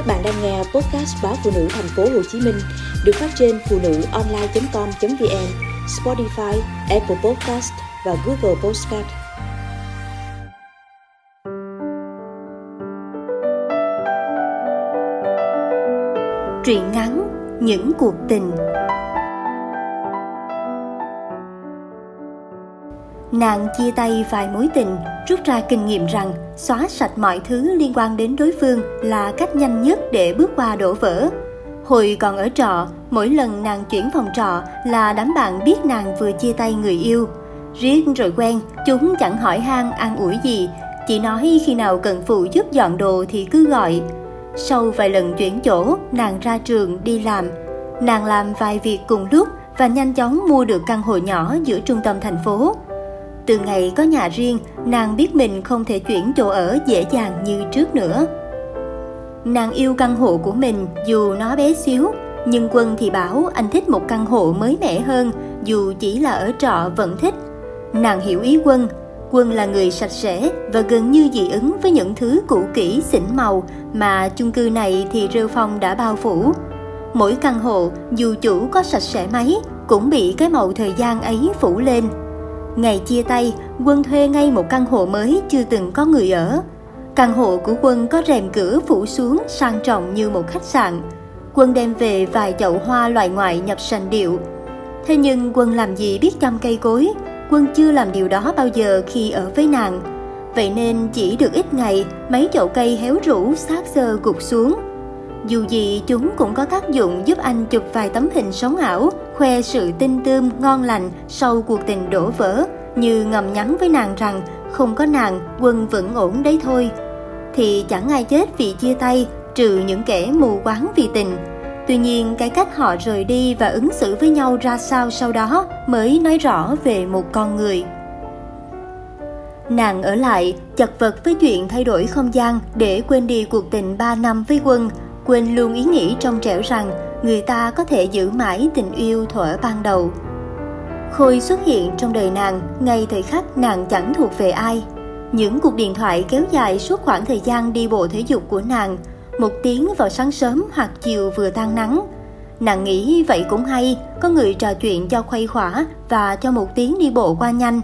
Các bạn đang nghe podcast báo phụ nữ thành phố Hồ Chí Minh được phát trên phụ nữ online.com.vn, Spotify, Apple Podcast và Google Podcast. Truyện ngắn Những cuộc tình Nàng chia tay vài mối tình, rút ra kinh nghiệm rằng xóa sạch mọi thứ liên quan đến đối phương là cách nhanh nhất để bước qua đổ vỡ. Hồi còn ở trọ, mỗi lần nàng chuyển phòng trọ là đám bạn biết nàng vừa chia tay người yêu. Riết rồi quen, chúng chẳng hỏi han an ủi gì, chỉ nói khi nào cần phụ giúp dọn đồ thì cứ gọi. Sau vài lần chuyển chỗ, nàng ra trường đi làm. Nàng làm vài việc cùng lúc và nhanh chóng mua được căn hộ nhỏ giữa trung tâm thành phố. Từ ngày có nhà riêng, nàng biết mình không thể chuyển chỗ ở dễ dàng như trước nữa. Nàng yêu căn hộ của mình dù nó bé xíu, nhưng Quân thì bảo anh thích một căn hộ mới mẻ hơn, dù chỉ là ở trọ vẫn thích. Nàng hiểu ý Quân, Quân là người sạch sẽ và gần như dị ứng với những thứ cũ kỹ xỉn màu mà chung cư này thì rêu phong đã bao phủ. Mỗi căn hộ dù chủ có sạch sẽ mấy cũng bị cái màu thời gian ấy phủ lên. Ngày chia tay, Quân thuê ngay một căn hộ mới chưa từng có người ở. Căn hộ của Quân có rèm cửa phủ xuống sang trọng như một khách sạn. Quân đem về vài chậu hoa loại ngoại nhập sành điệu. Thế nhưng Quân làm gì biết chăm cây cối, Quân chưa làm điều đó bao giờ khi ở với nàng. Vậy nên chỉ được ít ngày, mấy chậu cây héo rũ xác xơ gục xuống. Dù gì chúng cũng có tác dụng giúp anh chụp vài tấm hình sống ảo, khoe sự tinh tươm, ngon lành sau cuộc tình đổ vỡ, như ngầm nhắn với nàng rằng không có nàng, quân vẫn ổn đấy thôi. Thì chẳng ai chết vì chia tay, trừ những kẻ mù quáng vì tình. Tuy nhiên, cái cách họ rời đi và ứng xử với nhau ra sao sau đó mới nói rõ về một con người. Nàng ở lại, chật vật với chuyện thay đổi không gian để quên đi cuộc tình 3 năm với quân, quên luôn ý nghĩ trong trẻo rằng người ta có thể giữ mãi tình yêu thuở ban đầu. Khôi xuất hiện trong đời nàng, ngay thời khắc nàng chẳng thuộc về ai. Những cuộc điện thoại kéo dài suốt khoảng thời gian đi bộ thể dục của nàng, một tiếng vào sáng sớm hoặc chiều vừa tan nắng. Nàng nghĩ vậy cũng hay, có người trò chuyện cho khuây khỏa và cho một tiếng đi bộ qua nhanh.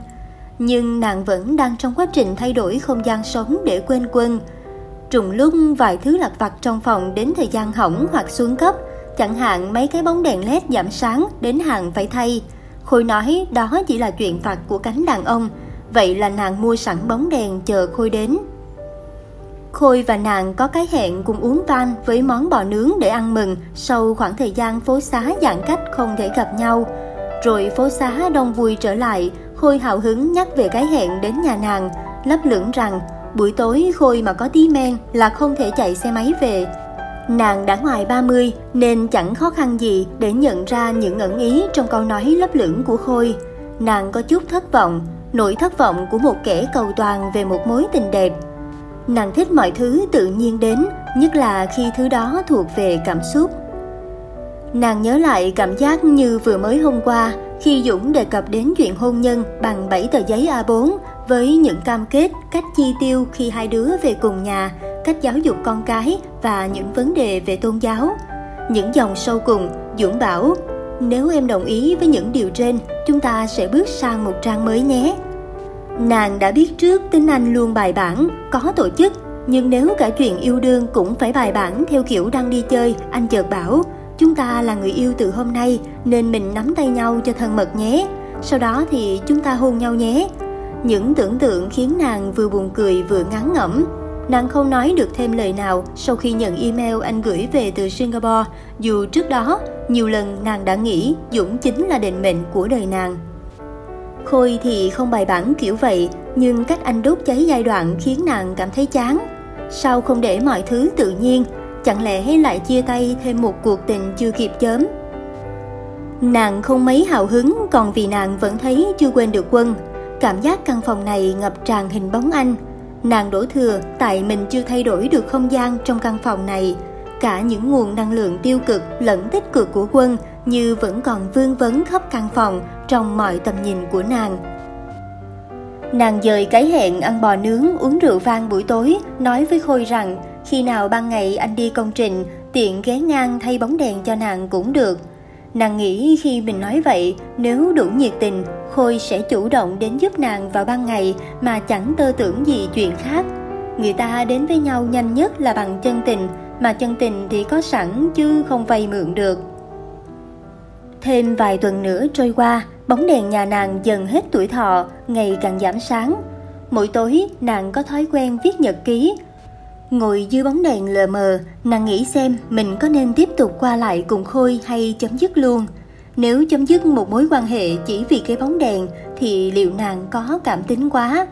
Nhưng nàng vẫn đang trong quá trình thay đổi không gian sống để quên quân, Trùng lúc vài thứ lặt vặt trong phòng đến thời gian hỏng hoặc xuống cấp, chẳng hạn mấy cái bóng đèn led giảm sáng đến hàng phải thay. Khôi nói đó chỉ là chuyện vặt của cánh đàn ông, vậy là nàng mua sẵn bóng đèn chờ Khôi đến. Khôi và nàng có cái hẹn cùng uống van với món bò nướng để ăn mừng sau khoảng thời gian phố xá giãn cách không thể gặp nhau. Rồi phố xá đông vui trở lại, Khôi hào hứng nhắc về cái hẹn đến nhà nàng, lấp lửng rằng Buổi tối Khôi mà có tí men là không thể chạy xe máy về. Nàng đã ngoài 30 nên chẳng khó khăn gì để nhận ra những ẩn ý trong câu nói lấp lửng của Khôi. Nàng có chút thất vọng, nỗi thất vọng của một kẻ cầu toàn về một mối tình đẹp. Nàng thích mọi thứ tự nhiên đến, nhất là khi thứ đó thuộc về cảm xúc. Nàng nhớ lại cảm giác như vừa mới hôm qua khi Dũng đề cập đến chuyện hôn nhân bằng 7 tờ giấy A4 với những cam kết, cách chi tiêu khi hai đứa về cùng nhà, cách giáo dục con cái và những vấn đề về tôn giáo. Những dòng sâu cùng, Dũng bảo, nếu em đồng ý với những điều trên, chúng ta sẽ bước sang một trang mới nhé. Nàng đã biết trước tính anh luôn bài bản, có tổ chức, nhưng nếu cả chuyện yêu đương cũng phải bài bản theo kiểu đang đi chơi, anh chợt bảo, chúng ta là người yêu từ hôm nay nên mình nắm tay nhau cho thân mật nhé. Sau đó thì chúng ta hôn nhau nhé. Những tưởng tượng khiến nàng vừa buồn cười vừa ngán ngẩm. Nàng không nói được thêm lời nào sau khi nhận email anh gửi về từ Singapore, dù trước đó nhiều lần nàng đã nghĩ Dũng chính là định mệnh của đời nàng. Khôi thì không bài bản kiểu vậy, nhưng cách anh đốt cháy giai đoạn khiến nàng cảm thấy chán. Sao không để mọi thứ tự nhiên, chẳng lẽ lại chia tay thêm một cuộc tình chưa kịp chớm? Nàng không mấy hào hứng còn vì nàng vẫn thấy chưa quên được quân, Cảm giác căn phòng này ngập tràn hình bóng anh. Nàng đổ thừa tại mình chưa thay đổi được không gian trong căn phòng này. Cả những nguồn năng lượng tiêu cực lẫn tích cực của quân như vẫn còn vương vấn khắp căn phòng trong mọi tầm nhìn của nàng. Nàng dời cái hẹn ăn bò nướng uống rượu vang buổi tối, nói với Khôi rằng Khi nào ban ngày anh đi công trình, tiện ghé ngang thay bóng đèn cho nàng cũng được. Nàng nghĩ khi mình nói vậy, nếu đủ nhiệt tình, Khôi sẽ chủ động đến giúp nàng vào ban ngày mà chẳng tơ tưởng gì chuyện khác. Người ta đến với nhau nhanh nhất là bằng chân tình, mà chân tình thì có sẵn chứ không vay mượn được. Thêm vài tuần nữa trôi qua, bóng đèn nhà nàng dần hết tuổi thọ, ngày càng giảm sáng. Mỗi tối, nàng có thói quen viết nhật ký. Ngồi dưới bóng đèn lờ mờ, nàng nghĩ xem mình có nên tiếp tục qua lại cùng Khôi hay chấm dứt luôn. Nếu chấm dứt một mối quan hệ chỉ vì cái bóng đèn thì liệu nàng có cảm tính quá?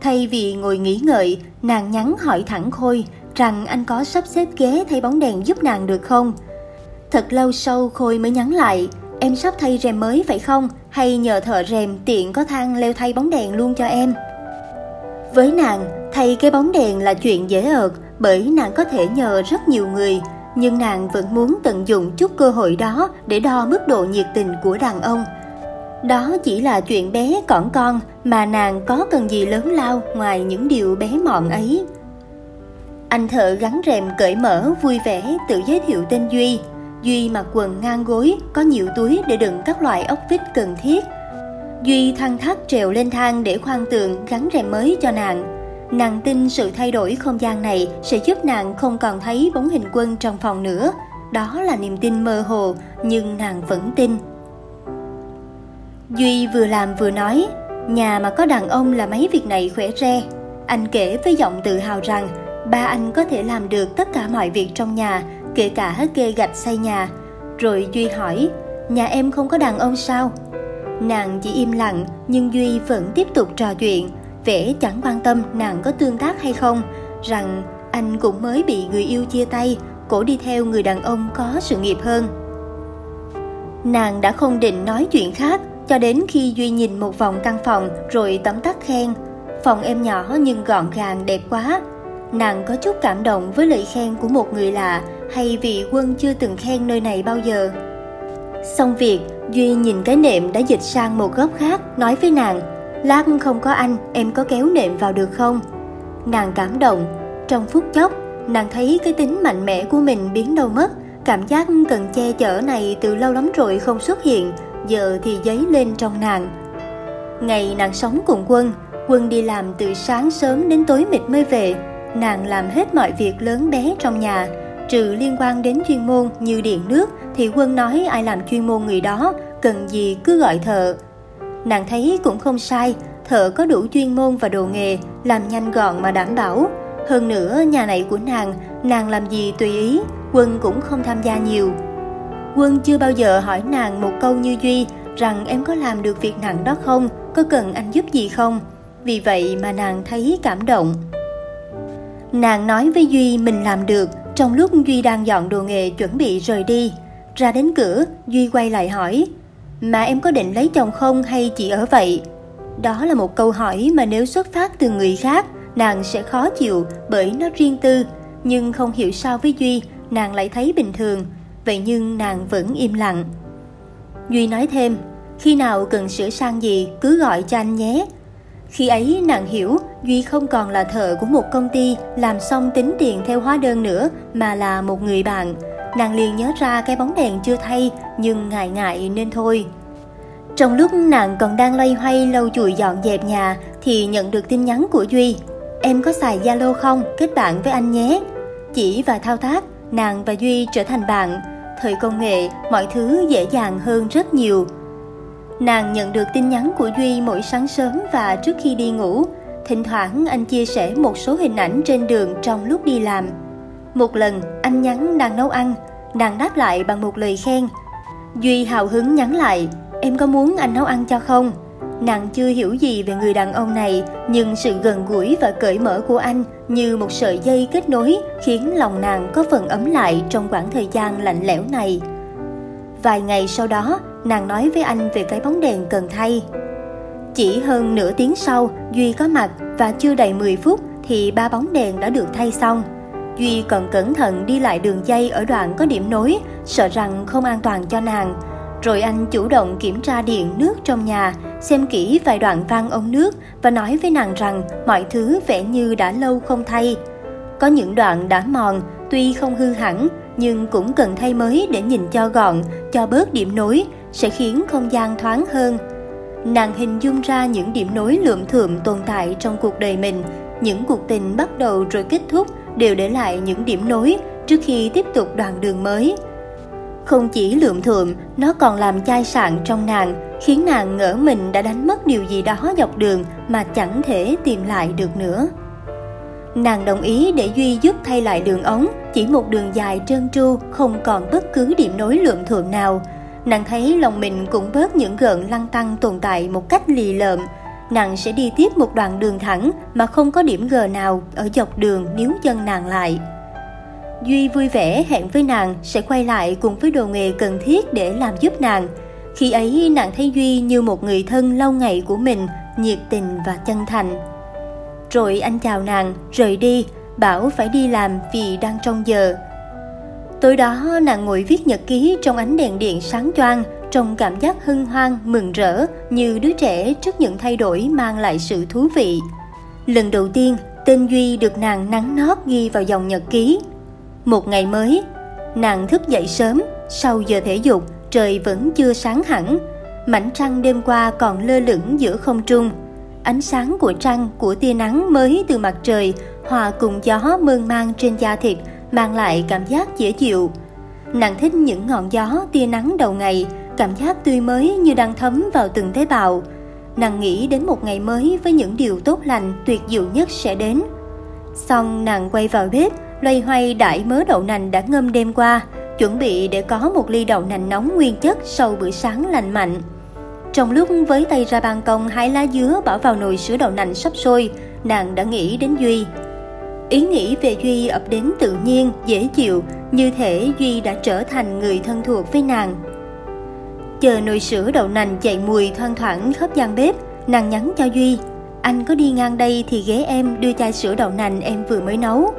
Thay vì ngồi nghĩ ngợi, nàng nhắn hỏi thẳng Khôi rằng anh có sắp xếp ghế thay bóng đèn giúp nàng được không? Thật lâu sau Khôi mới nhắn lại, em sắp thay rèm mới phải không? Hay nhờ thợ rèm tiện có thang leo thay bóng đèn luôn cho em? Với nàng, thay cái bóng đèn là chuyện dễ ợt bởi nàng có thể nhờ rất nhiều người, nhưng nàng vẫn muốn tận dụng chút cơ hội đó để đo mức độ nhiệt tình của đàn ông. Đó chỉ là chuyện bé cỏn con mà nàng có cần gì lớn lao ngoài những điều bé mọn ấy. Anh thợ gắn rèm cởi mở vui vẻ tự giới thiệu tên Duy. Duy mặc quần ngang gối, có nhiều túi để đựng các loại ốc vít cần thiết. Duy thăng thắt trèo lên thang để khoan tường gắn rèm mới cho nàng. Nàng tin sự thay đổi không gian này sẽ giúp nàng không còn thấy bóng hình quân trong phòng nữa. Đó là niềm tin mơ hồ, nhưng nàng vẫn tin. Duy vừa làm vừa nói, nhà mà có đàn ông là mấy việc này khỏe re. Anh kể với giọng tự hào rằng ba anh có thể làm được tất cả mọi việc trong nhà, kể cả kê gạch xây nhà. Rồi Duy hỏi, nhà em không có đàn ông sao? Nàng chỉ im lặng nhưng Duy vẫn tiếp tục trò chuyện, vẻ chẳng quan tâm nàng có tương tác hay không, rằng anh cũng mới bị người yêu chia tay, cổ đi theo người đàn ông có sự nghiệp hơn. Nàng đã không định nói chuyện khác cho đến khi Duy nhìn một vòng căn phòng rồi tấm tắc khen. Phòng em nhỏ nhưng gọn gàng đẹp quá. Nàng có chút cảm động với lời khen của một người lạ hay vì quân chưa từng khen nơi này bao giờ. Xong việc, Duy nhìn cái nệm đã dịch sang một góc khác, nói với nàng, Lát không có anh, em có kéo nệm vào được không? Nàng cảm động, trong phút chốc, nàng thấy cái tính mạnh mẽ của mình biến đâu mất, cảm giác cần che chở này từ lâu lắm rồi không xuất hiện, giờ thì dấy lên trong nàng. Ngày nàng sống cùng quân, quân đi làm từ sáng sớm đến tối mịt mới về, nàng làm hết mọi việc lớn bé trong nhà, trừ liên quan đến chuyên môn như điện nước thì quân nói ai làm chuyên môn người đó, cần gì cứ gọi thợ. Nàng thấy cũng không sai, thợ có đủ chuyên môn và đồ nghề, làm nhanh gọn mà đảm bảo. Hơn nữa, nhà này của nàng, nàng làm gì tùy ý, quân cũng không tham gia nhiều. Quân chưa bao giờ hỏi nàng một câu như Duy rằng em có làm được việc nặng đó không, có cần anh giúp gì không. Vì vậy mà nàng thấy cảm động. Nàng nói với Duy mình làm được trong lúc Duy đang dọn đồ nghề chuẩn bị rời đi. Ra đến cửa, Duy quay lại hỏi, mà em có định lấy chồng không hay chỉ ở vậy? Đó là một câu hỏi mà nếu xuất phát từ người khác, nàng sẽ khó chịu bởi nó riêng tư. Nhưng không hiểu sao với Duy, nàng lại thấy bình thường. Vậy nhưng nàng vẫn im lặng. Duy nói thêm, khi nào cần sửa sang gì cứ gọi cho anh nhé. Khi ấy nàng hiểu Duy không còn là thợ của một công ty làm xong tính tiền theo hóa đơn nữa mà là một người bạn. Nàng liền nhớ ra cái bóng đèn chưa thay nhưng ngại ngại nên thôi. Trong lúc nàng còn đang loay hoay lâu chùi dọn dẹp nhà thì nhận được tin nhắn của Duy. Em có xài Zalo không? Kết bạn với anh nhé. Chỉ và thao tác, nàng và Duy trở thành bạn. Thời công nghệ, mọi thứ dễ dàng hơn rất nhiều. Nàng nhận được tin nhắn của Duy mỗi sáng sớm và trước khi đi ngủ. Thỉnh thoảng anh chia sẻ một số hình ảnh trên đường trong lúc đi làm. Một lần, anh nhắn đang nấu ăn, nàng đáp lại bằng một lời khen. Duy hào hứng nhắn lại, em có muốn anh nấu ăn cho không? Nàng chưa hiểu gì về người đàn ông này, nhưng sự gần gũi và cởi mở của anh như một sợi dây kết nối khiến lòng nàng có phần ấm lại trong khoảng thời gian lạnh lẽo này. Vài ngày sau đó, nàng nói với anh về cái bóng đèn cần thay. Chỉ hơn nửa tiếng sau, Duy có mặt và chưa đầy 10 phút thì ba bóng đèn đã được thay xong. Duy còn cẩn thận đi lại đường dây ở đoạn có điểm nối, sợ rằng không an toàn cho nàng. Rồi anh chủ động kiểm tra điện nước trong nhà, xem kỹ vài đoạn vang ống nước và nói với nàng rằng mọi thứ vẻ như đã lâu không thay. Có những đoạn đã mòn, tuy không hư hẳn, nhưng cũng cần thay mới để nhìn cho gọn, cho bớt điểm nối, sẽ khiến không gian thoáng hơn. Nàng hình dung ra những điểm nối lượm thượm tồn tại trong cuộc đời mình, những cuộc tình bắt đầu rồi kết thúc đều để lại những điểm nối trước khi tiếp tục đoạn đường mới. Không chỉ lượm thượm, nó còn làm chai sạn trong nàng, khiến nàng ngỡ mình đã đánh mất điều gì đó dọc đường mà chẳng thể tìm lại được nữa. Nàng đồng ý để Duy giúp thay lại đường ống, chỉ một đường dài trơn tru, không còn bất cứ điểm nối lượm thượm nào. Nàng thấy lòng mình cũng bớt những gợn lăng tăng tồn tại một cách lì lợm. Nàng sẽ đi tiếp một đoạn đường thẳng mà không có điểm gờ nào ở dọc đường níu chân nàng lại. Duy vui vẻ hẹn với nàng sẽ quay lại cùng với đồ nghề cần thiết để làm giúp nàng. Khi ấy nàng thấy Duy như một người thân lâu ngày của mình, nhiệt tình và chân thành. Rồi anh chào nàng, rời đi, bảo phải đi làm vì đang trong giờ. Tối đó nàng ngồi viết nhật ký trong ánh đèn điện sáng choang, trong cảm giác hân hoan, mừng rỡ như đứa trẻ trước những thay đổi mang lại sự thú vị. Lần đầu tiên, tên Duy được nàng nắng nót ghi vào dòng nhật ký. Một ngày mới, nàng thức dậy sớm, sau giờ thể dục, trời vẫn chưa sáng hẳn. Mảnh trăng đêm qua còn lơ lửng giữa không trung. Ánh sáng của trăng, của tia nắng mới từ mặt trời hòa cùng gió mơn man trên da thịt mang lại cảm giác dễ chịu. Nàng thích những ngọn gió tia nắng đầu ngày, cảm giác tươi mới như đang thấm vào từng tế bào. Nàng nghĩ đến một ngày mới với những điều tốt lành tuyệt diệu nhất sẽ đến. Xong nàng quay vào bếp, loay hoay đãi mớ đậu nành đã ngâm đêm qua, chuẩn bị để có một ly đậu nành nóng nguyên chất sau bữa sáng lành mạnh. Trong lúc với tay ra ban công hái lá dứa bỏ vào nồi sữa đậu nành sắp sôi, nàng đã nghĩ đến Duy. Ý nghĩ về Duy ập đến tự nhiên, dễ chịu, như thể Duy đã trở thành người thân thuộc với nàng. Chờ nồi sữa đậu nành chạy mùi thoang thoảng khắp gian bếp, nàng nhắn cho Duy. Anh có đi ngang đây thì ghé em đưa chai sữa đậu nành em vừa mới nấu.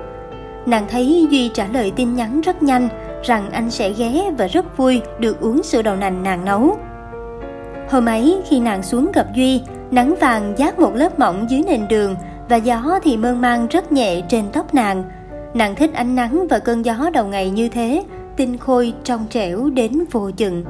Nàng thấy Duy trả lời tin nhắn rất nhanh, rằng anh sẽ ghé và rất vui được uống sữa đậu nành nàng nấu. Hôm ấy khi nàng xuống gặp Duy, nắng vàng dát một lớp mỏng dưới nền đường và gió thì mơn man rất nhẹ trên tóc nàng. Nàng thích ánh nắng và cơn gió đầu ngày như thế, tinh khôi trong trẻo đến vô chừng.